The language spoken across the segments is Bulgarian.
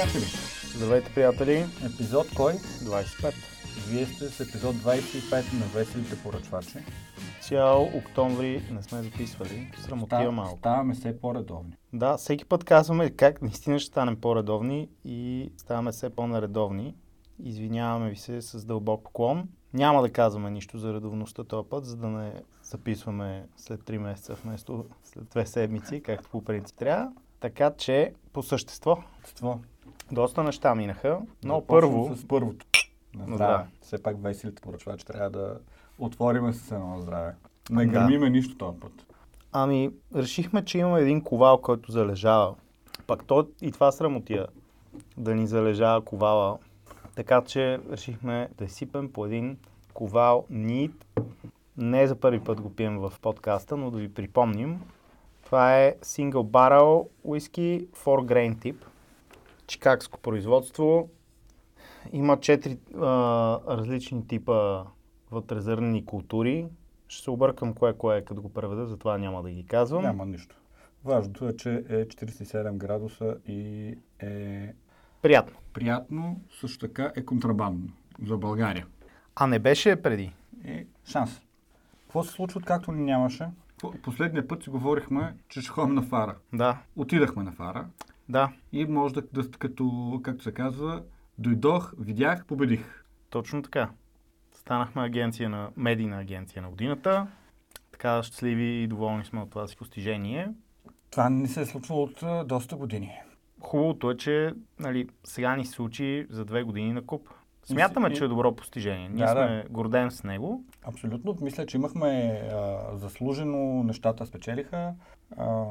приятели! Здравейте, приятели! Епизод кой? 25. Вие сте с епизод 25 на Веселите поръчвачи. Цял октомври не сме записвали. Срамотия Ста- малко. Ставаме все по-редовни. Да, всеки път казваме как наистина ще станем по-редовни и ставаме все по-наредовни. Извиняваме ви се с дълбок поклон. Няма да казваме нищо за редовността този път, за да не записваме след 3 месеца вместо след 2 седмици, както по принцип трябва. Така че, по същество, Ство. Доста неща минаха, но Започвам първо... С първото. На здраве. здраве. Все пак Веселите поръчвачи трябва да отвориме с едно здраве. Не Да. гърмиме нищо този път. Ами, решихме, че имаме един ковал, който залежава. Пак то и това срамотия да ни залежава ковала. Така че решихме да сипем по един ковал нит. Не за първи път го пием в подкаста, но да ви припомним. Това е Single Barrel Whisky 4 Grain Tip. Чикагско производство. Има 4 а, различни типа вътрезърнени култури. Ще се объркам кое кое е, като го преведа, затова няма да ги казвам. Няма нищо. Важното е, че е 47 градуса и е Приятно. приятно, също така е контрабандно за България. А не беше преди. е шанс. Какво се случва, както ни нямаше? По- Последния път си говорихме, че ще ходим на фара. Да, Отидахме на фара да, и може да, да като, както се казва, дойдох, видях, победих. точно така. Станахме агенция на, медийна агенция на годината. Така щастливи и доволни сме от това си постижение. Това не се е случвало от доста години. Хубавото е, че нали, сега ни се случи за две години на куп. Смятаме, И- че е добро постижение. Ние Да, да. сме гордеем с него. Абсолютно. Мисля, че имахме а, заслужено, нещата спечелиха. А,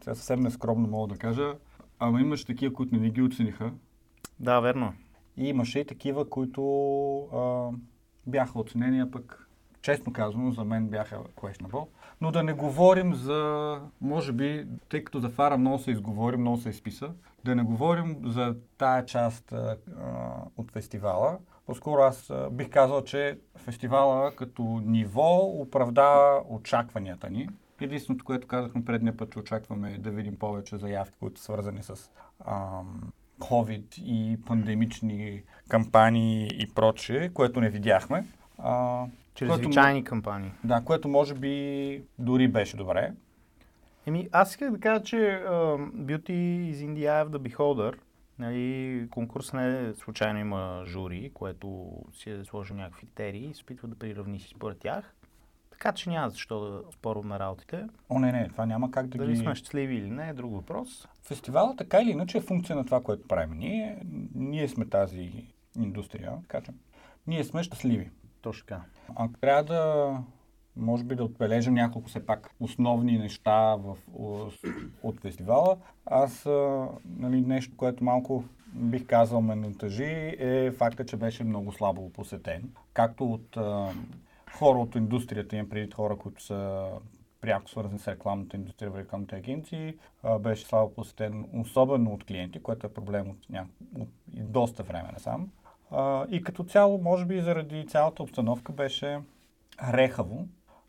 сега съвсем нескромно мога да кажа. Ама имаше такива, които не ги оцениха. Да, верно. И имаше и такива, които а, бяха оценени, а пък, честно казано, за мен бяха questionable. Но да не говорим за, може би, тъй като за Фара много се изговори, много се изписа, да не говорим за тая част а, от фестивала. По-скоро аз а, бих казал, че фестивала като ниво оправдава очакванията ни. Единственото, което казахме предния път, че очакваме да видим повече заявки, които са свързани с ам, COVID и пандемични кампании и прочее, което не видяхме. А, което, Чрезвичайни кампании. да, което може би дори беше добре. Еми, аз исках да кажа, че uh, Beauty is in the eye of the beholder. Нали, конкурс не е случайно има жури, което си е сложил някакви критерии и се опитва да приравни си според тях. Така че няма защо да спорваме работите. О, не, не, това няма как да Дали ги... сме щастливи или не е друг въпрос. Фестивалът така или иначе е функция на това, което правим. Ние, ние сме тази индустрия, така че ние сме щастливи. Точно така. Ако трябва да, може би да отбележим няколко все пак основни неща в, от, фестивала, аз нали, нещо, което малко бих казал ме натъжи, е факта, че беше много слабо посетен. Както от хора от индустрията, имам преди хора, които са пряко свързани с рекламната индустрия в рекламните агенции, беше слабо посетен, особено от клиенти, което е проблем от, ня... от доста време насам. А, и като цяло, може би заради цялата обстановка беше рехаво,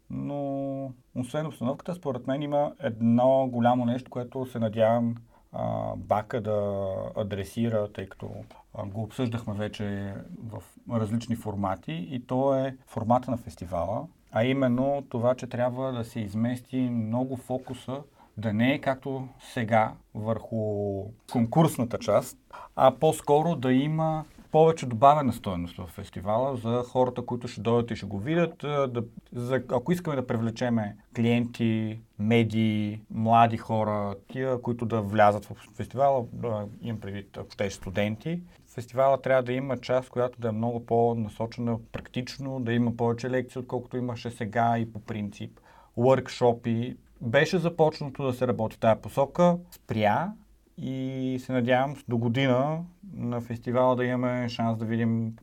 но освен обстановката, според мен има едно голямо нещо, което се надявам Бака да адресира, тъй като го обсъждахме вече в различни формати и то е формата на фестивала, а именно това, че трябва да се измести много фокуса да не е както сега върху конкурсната част, а по-скоро да има повече добавена стоеност в фестивала за хората, които ще дойдат и ще го видят. Да, за, ако искаме да привлечеме клиенти, медии, млади хора, тия, които да влязат в фестивала, да имам предвид, ако ще студенти, фестивала трябва да има част, която да е много по-насочена практично, да има повече лекции, отколкото имаше сега и по принцип. Workshopи. Беше започнато да се работи в тази посока, спря и се надявам до година на фестивала да имаме шанс да видим,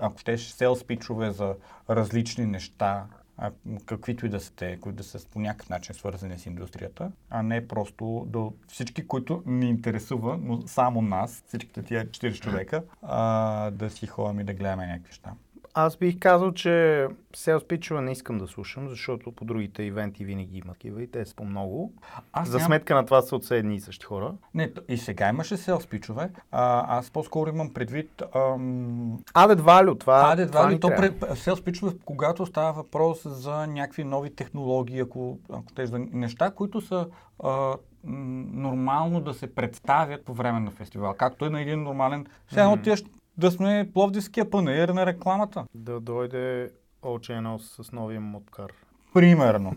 ако ще селс пичове за различни неща, а, каквито и да са те, които да са по някакъв начин свързани с индустрията, а не просто до всички, които ни интересува, но само нас, всичките тия 40 човека, а, да си ходим и да гледаме някакви неща. Аз бих казал, че селс питчове не искам да слушам, защото по другите ивенти винаги има такива и те са по-много. Аз За ням- сметка на това са от едни и същи хора. Не, и сега имаше селс пичове. А, аз по-скоро имам предвид... Ам... Адет Валю, това, Аде, ни то пред, селс пичове, когато става въпрос за някакви нови технологии, ако, ако те за неща, които са а, нормално да се представят по време на фестивал. Както е на един нормален... Сега едно отиваш да сме Пловдивския панаир на рекламата. Да дойде All с новия моткар. Примерно.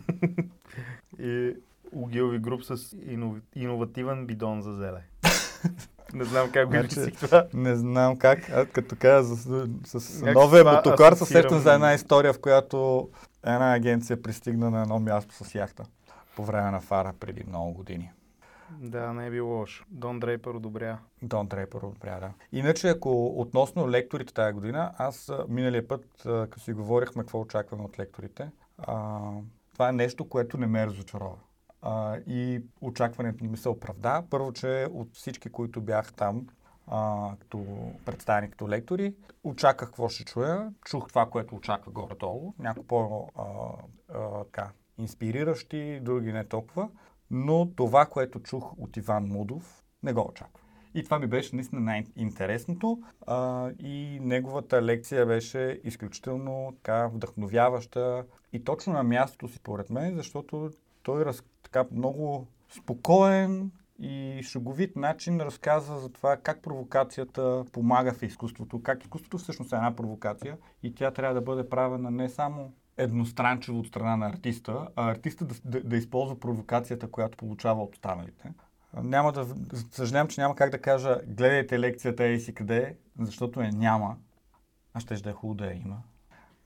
И Угилви груп с инов... иновативен бидон за зеле. не знам как го Значи, измислих това. Не знам как, а като кажа с, с новия мотокар, се сещам за една история, в която една агенция пристигна на едно място с яхта по време на фара преди много години. Да, не е било лошо. Дон Дрейпър одобря. Дон Трейпър одобря, да. Иначе, ако относно лекторите тази година, аз миналия път, като си говорихме какво очакваме от лекторите, а, това е нещо, което не ме разочарова. А, и очакването ми се оправда. Първо, че от всички, които бях там, а, като представени като лектори, очаквах какво ще чуя. Чух това, което очаква горе-долу. Някои по а, а, така, инспириращи, други не толкова. Но това, което чух от Иван Мудов, не го очаквах. И това ми беше наистина най-интересното. А, и неговата лекция беше изключително така вдъхновяваща и точно на мястото си, поред мен, защото той раз, така много спокоен и шуговит начин разказва за това как провокацията помага в изкуството, как изкуството всъщност е една провокация и тя трябва да бъде правена не само едностранчево от страна на артиста, а артиста да, да, да използва провокацията, която получава от останалите. Няма да, съжалявам, че няма как да кажа, гледайте лекцията ей си къде, защото я няма. Аз ще да е хубаво да я има.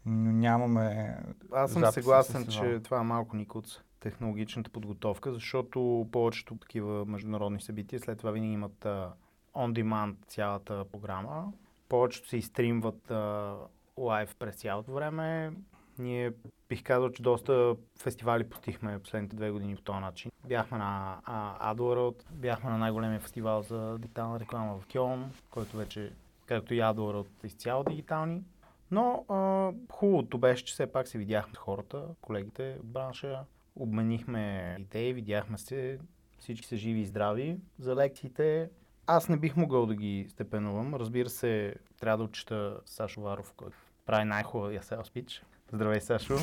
Но нямаме Аз съм съгласен, че това е малко никуц технологичната подготовка, защото повечето такива международни събития след това винаги имат а, on-demand цялата програма. Повечето се изстримват а, лайв през цялото време. Ние бих казал, че доста фестивали постихме последните две години по този начин. Бяхме на AdWorld, бяхме на най-големия фестивал за дигитална реклама в Кьон, който вече, както и AdWorld, е изцяло дигитални. Но а, хубавото беше, че все пак се видяхме с хората, колегите от бранша, обменихме идеи, видяхме се, всички са живи и здрави. За лекциите аз не бих могъл да ги степенувам. Разбира се, трябва да отчита Сашо Варов, който прави най-хубавия pitch. Здравей, Сашо.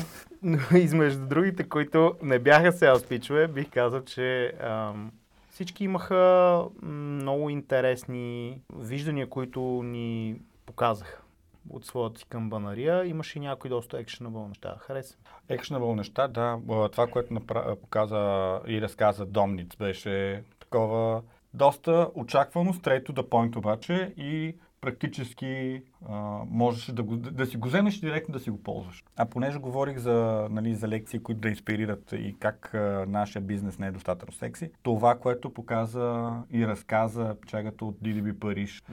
Но измежду другите, които не бяха sales pitch бих казал, че ам, всички имаха много интересни виждания, които ни показаха от своята си камбанария. Имаше и някои доста екшенабъл неща. Хареса. Екшенабъл неща, да. Това, което напра... показа и разказа Домниц, беше такова доста очаквано, straight to the обаче и практически а, можеш да, го, да си го вземеш директно да си го ползваш. А понеже говорих за, нали, за лекции, които да инспирират и как а, нашия бизнес не е достатъчно секси, това, което показа и разказа печагата от DDB Париж,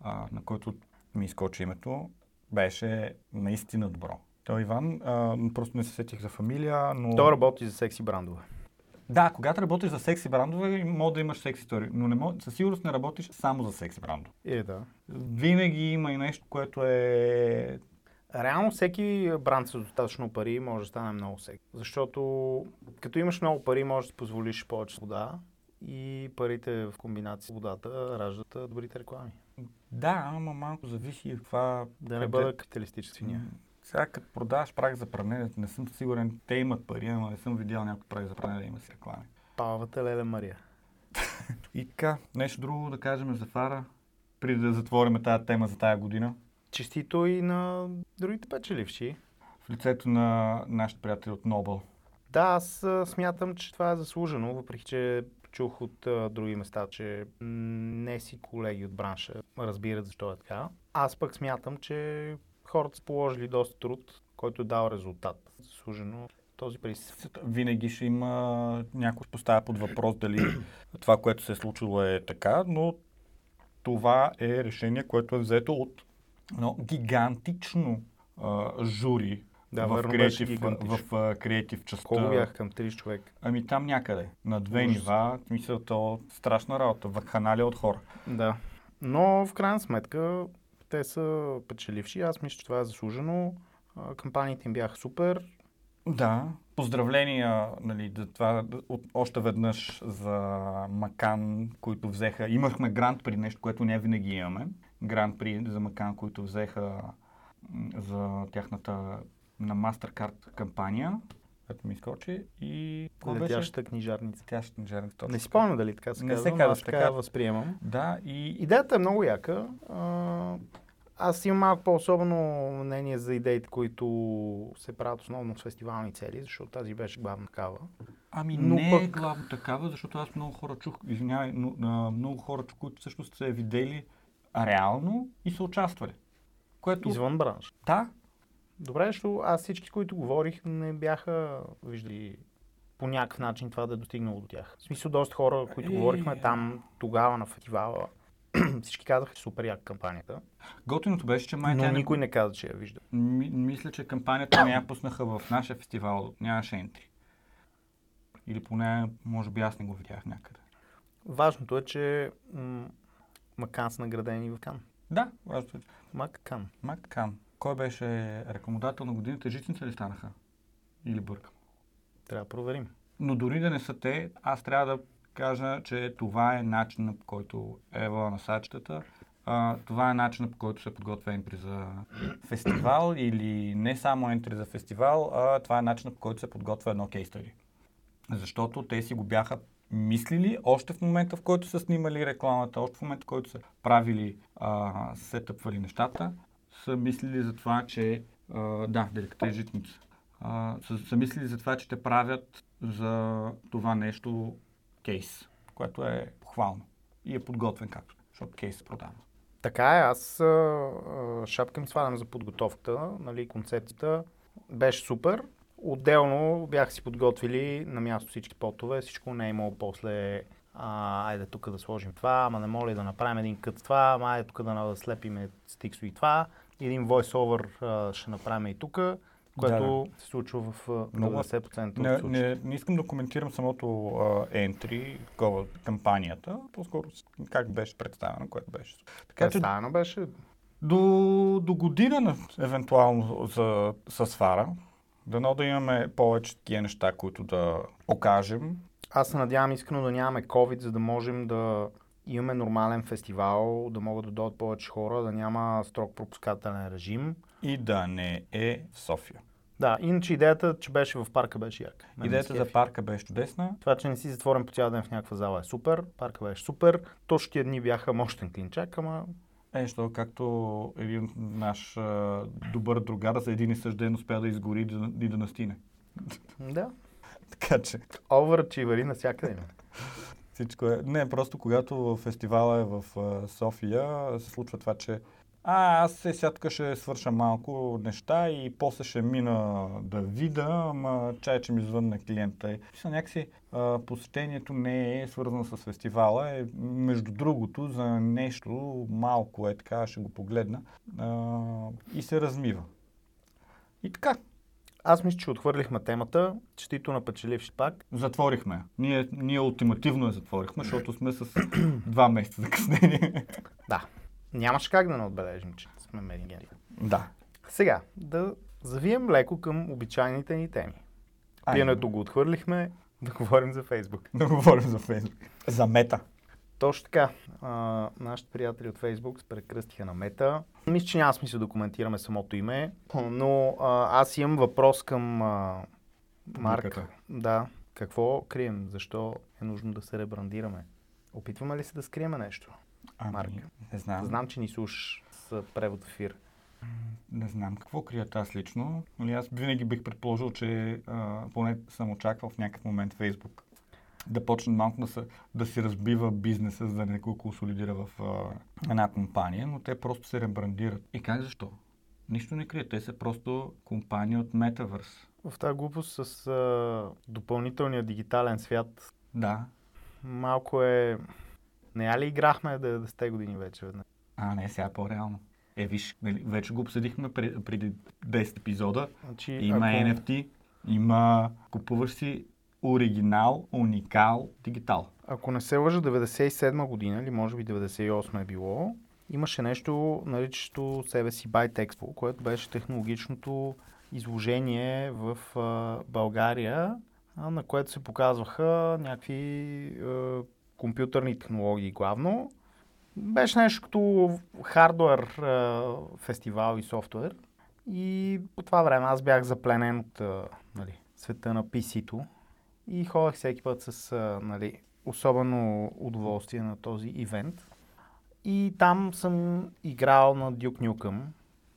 а, на който ми изкочи името, беше наистина добро. Той Иван, а, просто не се сетих за фамилия, но... Той работи за секси брандове. Да, когато работиш за секси брандове, може да имаш секси истории, но не мож... със сигурност не работиш само за секси брандове. Е, да. Винаги има и нещо, което е... Реално всеки бранд с достатъчно пари може да стане много секси. Защото като имаш много пари, можеш да си позволиш повече вода и парите в комбинация с водата раждат добрите реклами. Да, ама малко зависи това... Да не бъда капиталистически Сега като продаваш прах за пране, не съм сигурен, те имат пари, ама не съм видял някой прах за пране да има си реклами. Павата Леле Мария. И така, нещо друго да кажем за Фара, преди да затворим тази тема за тая година. Честито и на другите печеливши. В лицето на нашите приятели от Нобъл. Да, аз смятам, че това е заслужено, въпреки че чух от а, други места, че не си колеги от бранша разбират защо е така. Аз пък смятам, че хората са положили доста труд, който е дал резултат. Заслужено този приз. Винаги ще има някой поставя под въпрос дали това, което се е случило е така, но това е решение, което е взето от едно гигантично а, жури Да, в, креатив, в а, креатив частта. Колко бях към 30 човек? Ами там някъде, на две Ужас. нива, в смисъл то страшна работа, вакханалия от хора. Да. Но в крайна сметка те са печеливши. Аз мисля, че това е заслужено. Кампаниите им бяха супер. Да. Поздравления нали, за това от, още веднъж за Макан, които взеха. Имахме грант при нещо, което не винаги имаме. Грант при за Макан, които взеха за тяхната на MasterCard кампания, която ми изкочи. И? Летящата книжарница. Тящата книжарница. точно Не си така. спомням дали така се Не казва, се но казва аз така възприемам. Да, и Идеята е много яка. А, аз имам малко по-особено мнение за идеите, които се правят основно с фестивални цели, защото тази беше главна такава. Ами Но не е пък- главно такава, защото аз много хора чух, извинявай, но, а, много хора които всъщност са видели реално и са участвали. Което, Извън бранш. да, Добре, защото аз всички, които говорих, не бяха виждали по някакъв начин това да е достигнало до тях. В смисъл, доста хора, които Е. говорихме там тогава на фестивала, всички казаха, че супер яка кампанията, готиното беше, че май но тя никой не каза, че я вижда. Ми, мисля, че кампанията не я пуснаха в нашия фестивал, нямаше ентри. Или поне, може би аз не го видях някъде. Важното е, че м- Макан са наградени в Кан. Да, важното е. Маккан. Мак Кан. Кой беше рекомодател на годината? Житница ли станаха? Или бъркам? Трябва да проверим. Но дори да не са те, аз трябва да кажа, че това е начинът по който Ева на сачетата. Това е начинът по който се подготвя ентри за фестивал или не само ентри за фестивал, а това е начинът по който се подготвя едно кейс. Защото те си го бяха мислили още в момента, в който са снимали рекламата, още в момента, в който са правили, а, сетъпвали нещата, са мислили за това, че а, да, деликата е житница. А, са, са мислили за това, че те правят за това нещо кейс, което е похвално и е подготвен както, защото кейс се продава. Така е, аз а, шапка ми свалям за подготовката, нали, концепцията беше супер. Отделно бяха си подготвили на място всички потове, всичко не е имало после а, айде тук да сложим това, ама не моля да направим един кът това, ама айде тук да слепиме стиксо и това, един voice-over а, ще направим и тук, което се случва в а, Много- 90% от Не, случаите. не, не искам да коментирам самото а, ентри, такова, кампанията, по-скоро как беше представено, което беше. Така че Представено беше до, до година, на- евентуално, за, с Фара, дано да имаме повече такива неща, които да покажем. Аз се надявам искрено да нямаме COVID, за да можем да имаме нормален фестивал, да могат да дойдат повече хора, да няма строг пропускателен режим. И да не е в София. Да, иначе идеята, че беше в парка, беше яка. Мен ме Идеята за парка беше чудесна. Това, че не си затворен по цял ден в някаква зала е супер. Парка беше супер. Точно тия дни бяха мощен клинчак, ама Е, що както един наш а, добър другар за един и същ ден успя да изгори и да, и да настине. да. Така че Overachiever навсякъде. има. Всичко е... Не, просто когато фестивала е в София, се случва това, че а, аз се сядка ще свърша малко неща и после ще мина да вида, ама чай, че ми звънне клиента. Мисля, някакси а, посещението не е свързано с фестивала, е между другото за нещо малко е така, ще го погледна а, и се размива. И така, Аз мисля, че отхвърлихме темата. Честито на печеливши пак. затворихме. Ние, ние ултимативно я затворихме, защото сме с два месеца закъснение. Да. Нямаше как да не отбележим, че сме мерингени. да. Сега, да завием леко към обичайните ни теми. Пиенето го отхвърлихме, да говорим за Фейсбук. Да говорим за Фейсбук. За мета. Точно така. А, нашите приятели от Фейсбук се прекръстиха на мета. Мисля, че няма смисъл да коментираме самото име, но а, аз имам въпрос към а, Марк. Публиката. Да. Какво крием? Защо е нужно да се ребрандираме? Опитваме ли се да скриеме нещо? Ами, Марк. Не знам. Знам, че ни слушаш с превод в ефир. Не знам какво крият аз лично. Нали, аз винаги бих предположил, че а, поне съм очаквал в някакъв момент Фейсбук да почне малко да, се, да си разбива бизнеса, за да не го консолидира в а, една компания, но те просто се ребрандират. И как защо? Нищо не крият. Те са просто компания от Metaverse. В тази глупост с а, допълнителния дигитален свят Да. малко е... Не я ли играхме 90-те години вече веднъж? А, не, сега е по-реално. Е, виж, нали, вече го обсъдихме преди 10 епизода. Значи, Има ако- NFT, има... Купуваш си оригинал, уникал, дигитал. Ако не се лъжа, 97 година или може би 98 е било, имаше нещо, наричащо себе си Byte което беше технологичното изложение в а, България, а, на което се показваха някакви а, компютърни технологии главно. Беше нещо като хардуер а, фестивал и софтуер. И по това време аз бях запленен от а, нали, света на PC-то и ходех всеки път с а, нали, особено удоволствие на този ивент. И там съм играл на Duke Nukem.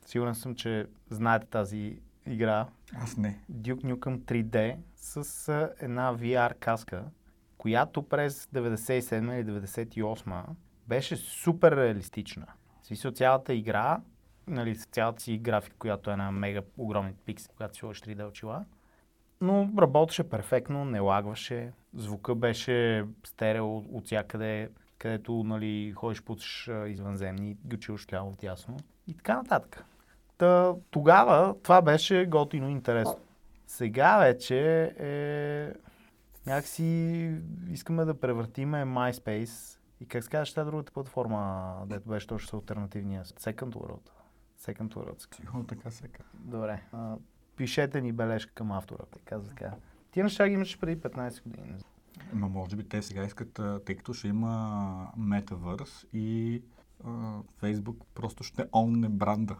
Сигурен съм, че знаете тази игра. Аз не. Duke Nukem 3D с а, една VR каска, която през 97 или 98 беше супер реалистична. В смисъл цялата игра, нали, цялата си графика, която е една мега огромни пиксели, когато си сложиш 3D очила, но работеше перфектно, не лагваше, звука беше стерео от всякъде, където нали, ходиш, путаш извънземни, ги чуваш тяло тясно и така нататък. Та, тогава това беше готино интересно. Сега вече е... Някакси искаме да превъртиме MySpace и как се казваш тази другата платформа, дето беше точно с альтернативния Second World. Second World. Сигурно така се казва. Добре. А, пишете ни бележка към автора, каза така. Тия неща ги имаше преди 15 години. Но може би те сега искат, тъй като ще има метавърс и Фейсбук просто ще онне бранда.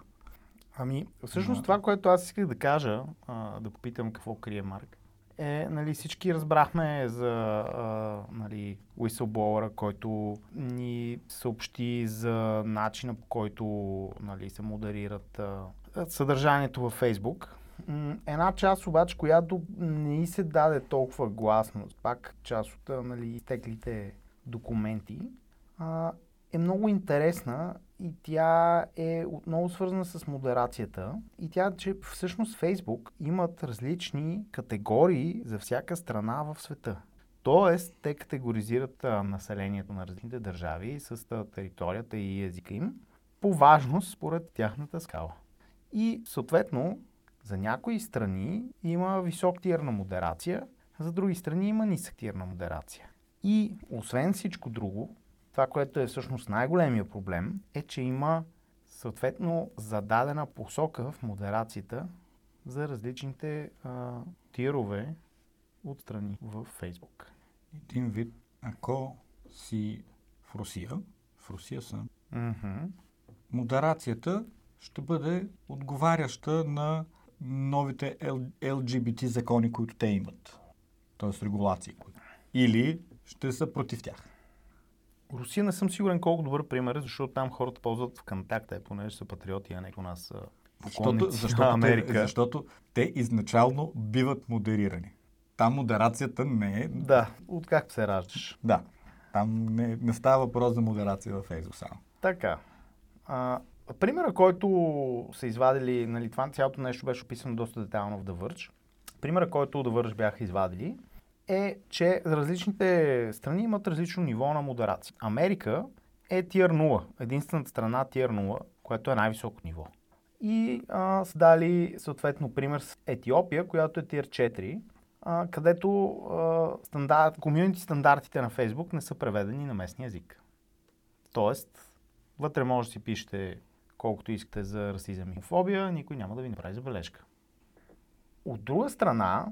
Ами, всъщност това, което аз исках да кажа, а, да попитам какво крие Марк, е, нали, всички разбрахме за а, нали, whistleblower, който ни съобщи за начина по който нали, се модерират а, съдържанието във Фейсбук. Една част обаче, която не се даде толкова гласност, пак част от нали, изтеклите документи, а, е много интересна и тя е отново свързана с модерацията. И тя, че всъщност Фейсбук имат различни категории за всяка страна в света. Тоест, те категоризират а, населението на различните държави с територията и езика им по важност според тяхната скала. И съответно, за някои страни има висок тир на модерация, за други страни има нисък тир на модерация. И освен всичко друго, това, което е всъщност най-големия проблем, е, че има съответно зададена посока в модерацията за различните а, тирове от страни в Фейсбук. Един вид, ако си в Русия, в Русия съм, mm-hmm. модерацията ще бъде отговаряща на новите LGBT закони, които те имат. Т.е. регулации. Или ще са против тях. Русия не съм сигурен колко добър пример е, защото там хората ползват ВКонтакте, понеже са патриоти, а не у нас са защото, защото, Америка. Те, защото те изначално биват модерирани. Там модерацията не е... Да, от как се раждаш. Да. Там не, не става въпрос за модерация във Facebook само. Така. А, примера, който са извадили, нали, това цялото нещо беше описано доста детайлно в The Verge. Примера, който The Verge бяха извадили, е, че различните страни имат различно ниво на модерация. Америка е Tier 0, единствената страна Tier 0, което е най-високо ниво. И а, са дали съответно пример с Етиопия, която е Tier 4, а, където а, стандарт, комьюнити стандартите на Facebook не са преведени на местния език. Тоест, вътре може да си пишете колкото искате за расизъм и фобия, никой няма да ви направи забележка. От друга страна,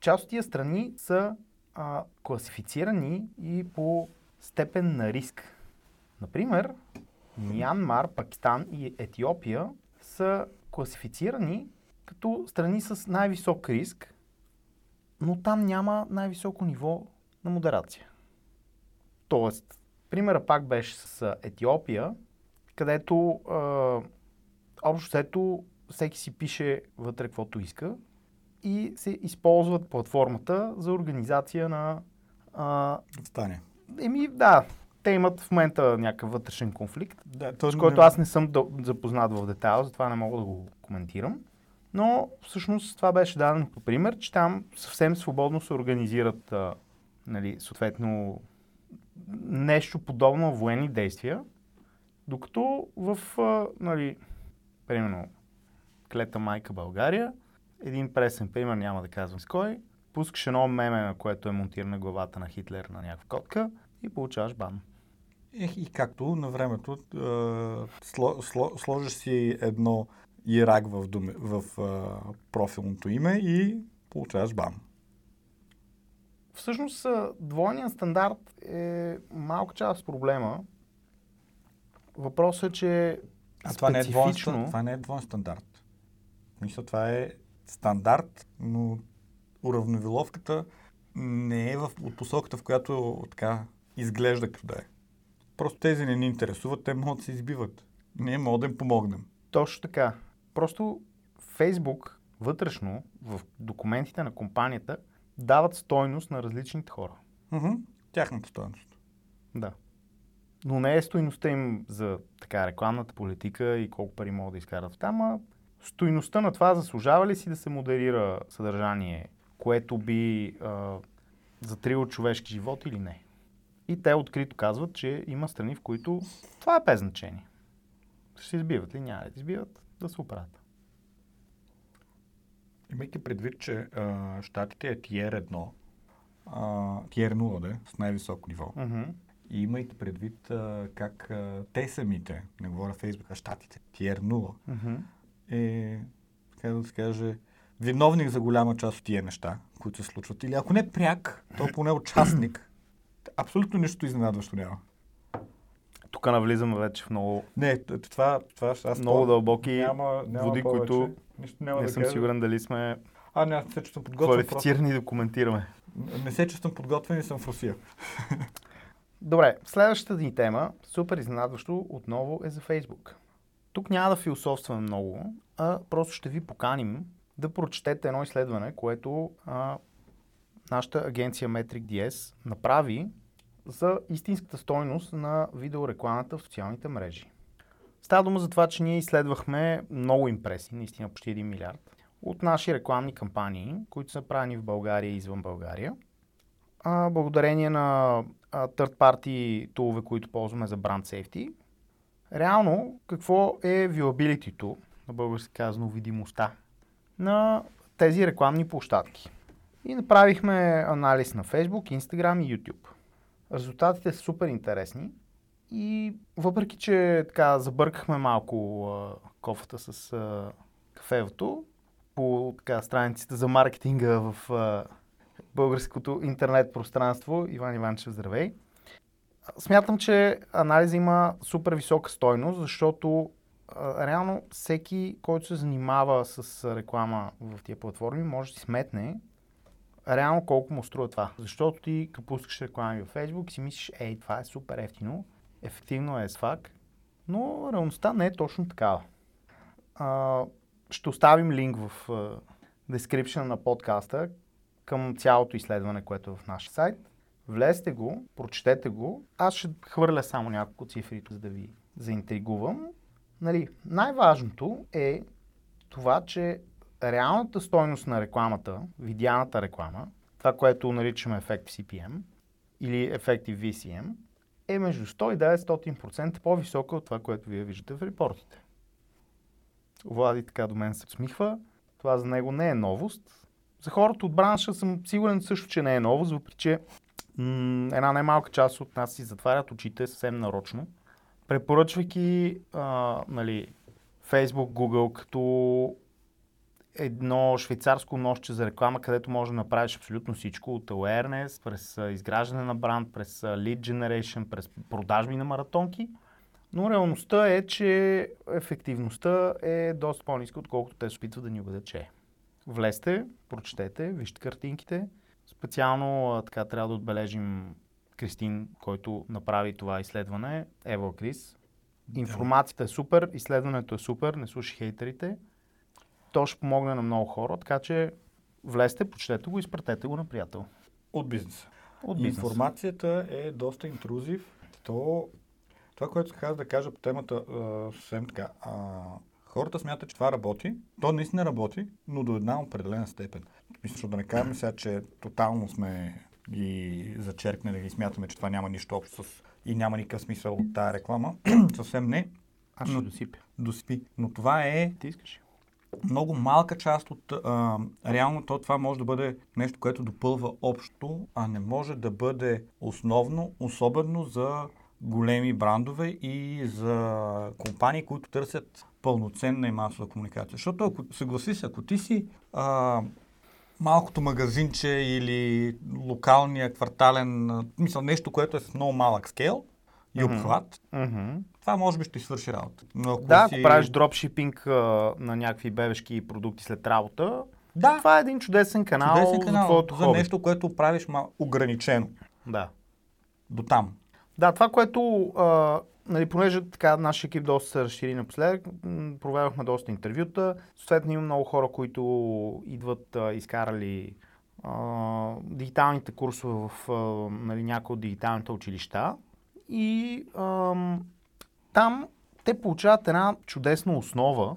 част от тия страни са а, класифицирани и по степен на риск. Например, Мянмар, Пакистан и Етиопия са класифицирани като страни с най-висок риск, но там няма най-високо ниво на модерация. Тоест, примера пак беше с Етиопия, където а, общо взето всеки си пише вътре каквото иска и се използват платформата за организация на... А, Стане. Еми, да, те имат в момента някакъв вътрешен конфликт, да, с който не... аз не съм запознат в детайл, затова не мога да го коментирам. Но всъщност това беше дадено по пример, че там съвсем свободно се организират а, нали, съответно нещо подобно военни действия, докато в, а, нали, примерно, клета майка България, един пресен пример, няма да казвам с кой, пускаш едно меме, на което е монтирана главата на Хитлер на някаква котка и получаваш бан. Ех, и както на времето а, сло, сло, сложиш си едно ирак в, думе, в а, профилното име и получаваш бан. Всъщност, двойният стандарт е малка част от проблема. Въпросът е, че а това не е, двоен, това не е двоен стандарт. Мисля, това е стандарт, но уравновиловката не е в, от посоката, в която така изглежда като да е. Просто тези не ни интересуват, те могат да се избиват. Ние могат да им помогнем. Точно така. Просто Фейсбук вътрешно в документите на компанията дават стойност на различните хора. Mm-hmm. Тяхната стойност. Да. Но не е стойността им за така рекламната политика и колко пари могат да изкарат там, а стойността на това заслужава ли си да се модерира съдържание, което би а, затрило човешки живот или не. И те открито казват, че има страни, в които това е без значение. Ще се избиват ли, няма да избиват, да се оправят. Имайки предвид, че а, щатите е 1, а, Tier 0, да, с най-високо ниво. Mm-hmm. И имайки предвид а, как а, те самите, не говоря Фейсбук, а щатите, Tier 0, Mm-hmm. е, как да се каже, виновник за голяма част от тия неща, които се случват. Или ако не пряк, то поне участник. Абсолютно нищо изненадващо няма. Тук навлизаме вече в много, Не, това, това аз много това- дълбоки няма, няма води, повече. които Нищо няма не да съм кажа. сигурен дали сме А, не, аз се чувствам подготвен. Просто. квалифицирани да коментираме. Не се чувствам подготвен и съм в Русия. Добре, следващата ни тема, супер изненадващо, отново е за Фейсбук. Тук няма да философстваме много, а просто ще ви поканим да прочетете едно изследване, което а, нашата агенция MetricDS направи за истинската стойност на видеорекламата в социалните мрежи. Става дума за това, че ние изследвахме много импресии, наистина почти 1 милиард, от наши рекламни кампании, които са правени в България и извън България. А, благодарение на third party тулове, които ползваме за brand safety. Реално, какво е viewability на български казано видимостта на тези рекламни площадки? И направихме анализ на Facebook, Instagram и YouTube. Резултатите са супер интересни и въпреки, че така забъркахме малко а, кофата с а, кафевото по така, страниците за маркетинга в а, българското интернет пространство, Иван Иванчев, здравей. Смятам, че анализа има супер висока стойност, защото а, реално всеки, който се занимава с реклама в тия платформи, може да си сметне реално колко му струва това. Защото ти, пускаш реклами в Facebook, си мислиш, ей, това е супер ефтино, ефективно е с факт, но реалността не е точно такава. А, ще оставим линк в description на подкаста към цялото изследване, което е в нашия сайт. Влезте го, прочетете го. Аз ще хвърля само няколко цифри, за да ви заинтригувам. Нали, най-важното е това, че реалната стойност на рекламата, видяната реклама, това, което наричаме ефект CPM или ефектив VCM, е между 100 и 900% по-висока от това, което вие виждате в репортите. Влади така до мен се смихва. Това за него не е новост. За хората от бранша съм сигурен също, че не е новост, въпреки че м- една немалка част от нас си затварят очите съвсем нарочно, препоръчвайки а, нали, Facebook, Google като едно швейцарско нощче за реклама, където може да направиш абсолютно всичко от awareness, през изграждане на бранд, през lead generation, през продажби на маратонки. Но реалността е, че ефективността е доста по-ниска, отколкото те се опитват да ни убедят, че е. Влезте, прочетете, вижте картинките. Специално така трябва да отбележим Кристин, който направи това изследване, Ева Крис. Информацията е супер, изследването е супер, не слушай хейтерите. То ще помогне на много хора, така че влезте, прочетете го и изпратете го на приятел. От бизнеса. От И бизнес. Информацията е доста интрузив. То, това, което исках да кажа по темата, съвсем така. А, хората смятат, че това работи. То наистина работи, но до една определена степен. Мисля, да не кажем сега, че тотално сме ги зачеркнали и смятаме, че това няма нищо общо с и няма никакъв смисъл от тази реклама. Съвсем не. Аз ще но- досипя. Доспи. Но това е Ти искаш? много малка част от... А, реално то това може да бъде нещо, което допълва общо, а не може да бъде основно, особено за големи брандове и за компании, които търсят пълноценна и масова комуникация. Защото ако съгласи се, ако ти си а, малкото магазинче или локалния квартален, мисля, нещо, което е с много малък скейл и обхват, Mm-hmm. това може би ще свърши работа. Но ако Да, си... ако правиш дропшипинг а, на някакви бебешки продукти след работа, да, това е един чудесен канал, чудесен за канал твоето за хоби. нещо, което правиш мал... ограничено. Да. До там. Да, това, което, а, нали, понеже така нашия екип доста се разшири напоследък, проведохме доста интервюта. Съответно има много хора, които идват а, изкарали а, дигиталните курсове в а, нали, някои от дигиталните училища. И ам, там те получават една чудесна основа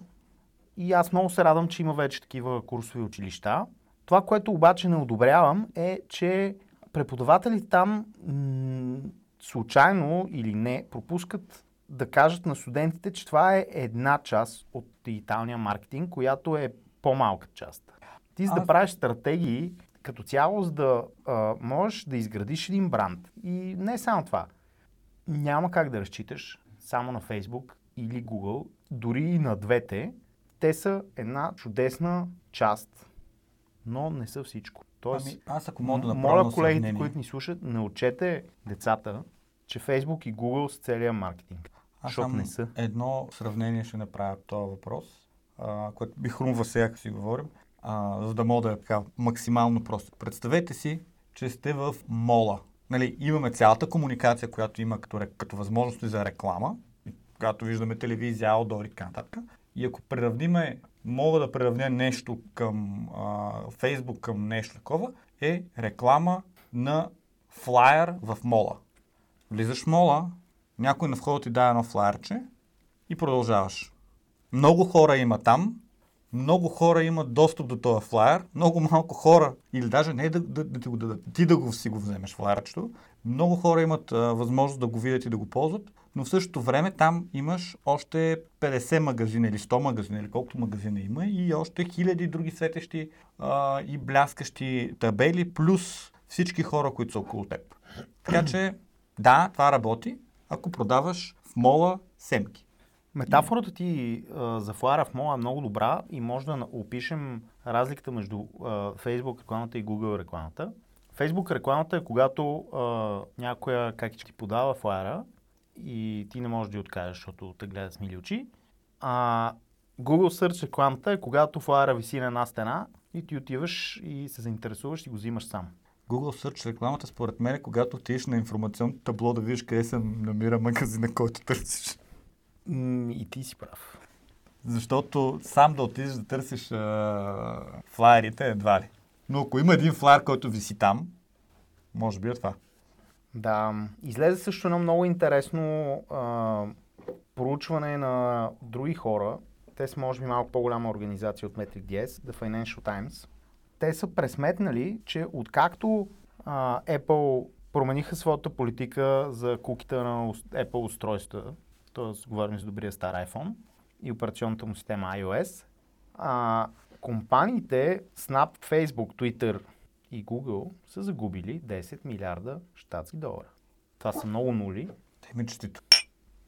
и аз много се радвам, че има вече такива курсови училища. Това, което обаче не одобрявам е, че преподавателите там м- случайно или не пропускат да кажат на студентите, че това е една част от дигиталния маркетинг, която е по-малка част. Ти за да Аз- правиш стратегии като цяло, за да а, можеш да изградиш един бранд. И не само това. Няма как да разчиташ само на Facebook или Google, дори и на двете. Те са една чудесна част, но не са всичко. Тоест, Ами, аз ако мога да моля колегите, сравнение. които ни слушат, научете децата, че Facebook и Google са целия маркетинг. Аз само не са. едно сравнение ще направя този въпрос, а, което би хрумва сега, ако си говорим, а, за да мога да е така максимално просто. Представете си, че сте в мола. Нали, имаме цялата комуникация, която има като, като възможности за реклама, когато виждаме телевизия, аудио и така нататък. И ако приравниме, мога да приравня нещо към а, Фейсбук, към нещо такова, е реклама на флайер в мола. Влизаш в мола, някой на входа ти дава едно флайерче и продължаваш. Много хора има там, много хора имат достъп до този флайер, много малко хора, или даже не да, да, да ти го ти да го си го вземеш флайерчето, много хора имат а, възможност да го видят и да го ползват, но в същото време там имаш още 50 магазина или 100 магазина, или колкото магазина има и още хиляди други светещи а, и бляскащи табели, плюс всички хора, които са около теб. Така че, да, това работи, ако продаваш в мола семки. Метафората ти а, за флара в мола е много добра и може да опишем разликата между а, Facebook рекламата и Google рекламата. Facebook рекламата е когато а, някоя как ти подава флара и ти не можеш да й откажеш, защото те гледат с мили очи. А Google Search рекламата е когато флара виси на една стена и ти отиваш и се заинтересуваш и го взимаш сам. Google Search рекламата, според мен, е когато отидеш на информационното табло да видиш къде се намира магазина, който търсиш. И ти си прав. Защото сам да отидеш да търсиш а, флайерите, едва ли. Но ако има един флайер, който виси там, може би е това. Да, излезе също едно много интересно а, проучване на други хора. Те са може би малко по-голяма организация от Metric DS, The Financial Times. Те са пресметнали, че откакто а, Apple промениха своята политика за куките на Apple устройства, т.е. говорим за добрия стар iPhone и операционната му система iOS, а, компаниите Snap, Facebook, Twitter и Google са загубили 10 милиарда щатски долара. Това са много нули, Те ми честито.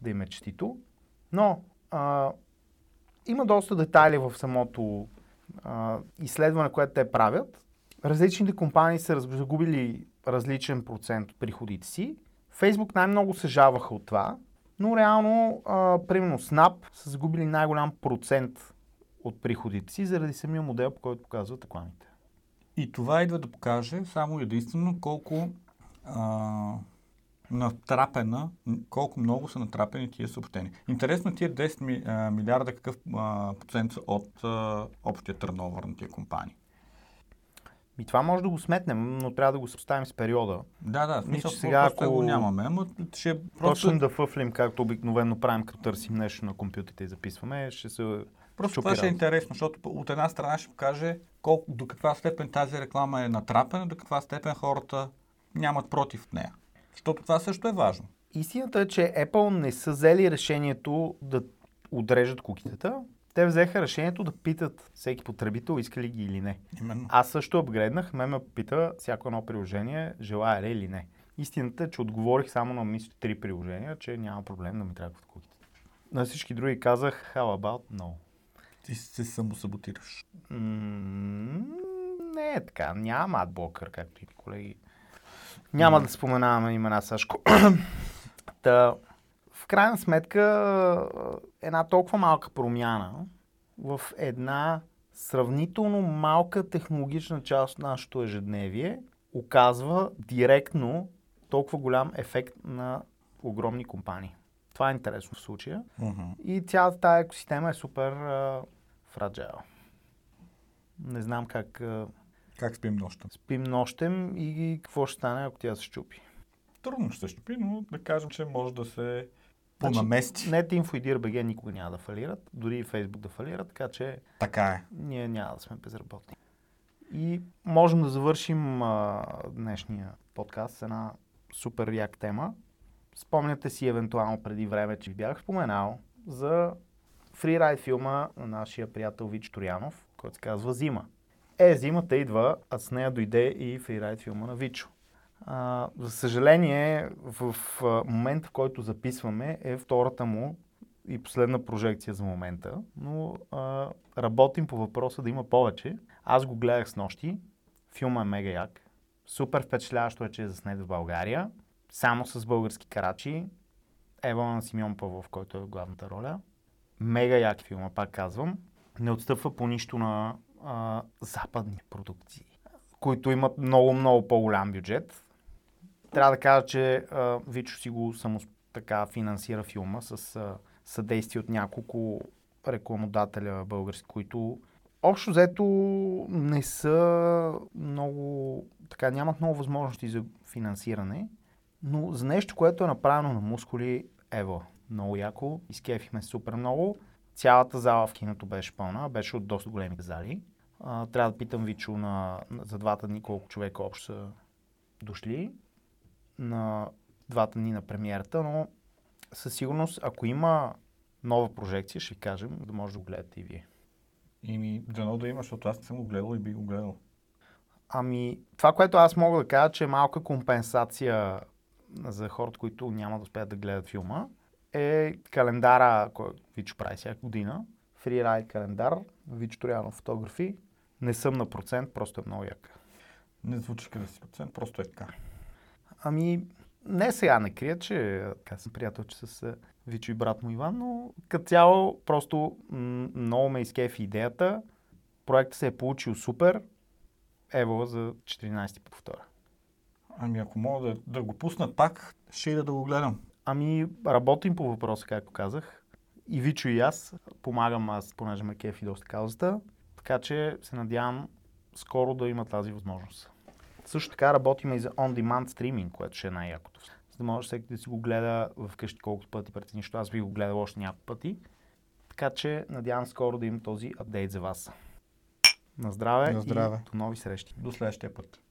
да им е честито. Но а, има доста детайли в самото а, изследване, което те правят. Различните компании са загубили различен процент от приходите си. Facebook най-много се жалваха от това, но реално, а, примерно Snap са загубили най-голям процент от приходите си заради самия модел, по който показват рекламите. И това идва да покаже само единствено колко а, натрапена, колко много са натрапени тия съобщения. Интересно тия 10 ми, а, милиарда какъв а, процент са от а, общия търновър на тия компании. И това може да го сметнем, но трябва да го съпоставим с периода. Да, да, смисъл, че сега ако... го нямаме, ама ще Просто просто, да фъфлим, както обикновено правим, като търсим нещо на компютрите и записваме, ще се просто чупи това ще е интересно, защото от една страна ще покаже колко, до каква степен тази реклама е натрапена, до каква степен хората нямат против нея. Защото това също е важно. Истината е, че Apple не са взели решението да отрежат кукитата. Те взеха решението да питат всеки потребител иска ли ги или не. Именно. Аз също апгрейднах, ме ме пита всяко едно приложение желая ли или не. Истината е, че отговорих само на мисля три приложения, че няма проблем да ми тракват куките. На всички други казах how about no. Ти се самосаботираш. М, не е така. Няма адблокър, както и колеги. Няма да споменаваме имена Сашко. Та, в крайна сметка, една толкова малка промяна в една сравнително малка технологична част от нашето ежедневие оказва директно толкова голям ефект на огромни компании. Това е интересно в случая. Мгм. И цялата тази екосистема е супер фраджайл. Не знам как Как спим нощта? спим нощем и какво ще стане, ако тя се щупи. Трудно ще се щупи, но да кажем, че може да се понамести. NetInfo и DIRBG никога няма да фалират, дори и Facebook да фалира, така че Така е. ние няма да сме безработни. И можем да завършим а, днешния подкаст с една супер як тема. Спомняте си евентуално преди време, че бях споменал за фрирайд филма на нашия приятел Вич Торянов, който се казва Зима. Е, зимата идва, а с нея дойде и фрирайд филма на Вичо. А, за съжаление, в, в момента, в който записваме, е втората му и последна прожекция за момента, но а, работим по въпроса да има повече. Аз го гледах с нощи, филма е мега як, супер впечатляващо е, че е заснет в България, само с български карачи, Ева на Симеон Павлов, който е главната роля. Мега як филма, пак казвам. Не отстъпва по нищо на а, западни продукции, които имат много, много по-голям бюджет. Трябва да кажа, че а, Вичо си го само така финансира филма с а, съдействие от няколко рекламодателя български, които общо взето не са много, така нямат много възможности за финансиране, но за нещо, което е направено на мускули, ево, много яко, изкефихме супер много. Цялата зала в киното беше пълна, беше от доста големи зали. А, трябва да питам Вичо на, на, за двата дни колко човека общо са дошли на двата дни на премиерата, но със сигурност, ако има нова прожекция, ще ви кажем, да може да го гледате и вие. И ми, дано да има, защото аз не съм го гледал и би го гледал. Ами, това, което аз мога да кажа, че е малка компенсация за хората, които няма да успеят да гледат филма, е календара, който Вичо прави всяка година. Фрирайд календар, Вичо Торянов фотографи. Не съм на процент, просто е много як. Не звучи къде си процент, просто е така. Ами, не сега не крия, че така съм приятелче с а, Вичо и брат му Иван, но като цяло просто много ме изкефи идеята. Проектът се е получил супер. Ево за 14 път повтора. Ами ако мога да, да го пуснат пак, ще ида да го гледам. Ами, работим по въпроса, както казах. И Вичо и аз помагам аз, понеже ме кефи доста каузата. Така че се надявам скоро да има тази възможност. Също така работим и за on-demand стриминг, което ще е най-якото. За да може всеки да си го гледа вкъщи колкото пъти прецени, защото аз би го гледал още няколко пъти. Така че надявам скоро да има този апдейт за вас. На здраве, На здраве. и до нови срещи. До следващия път.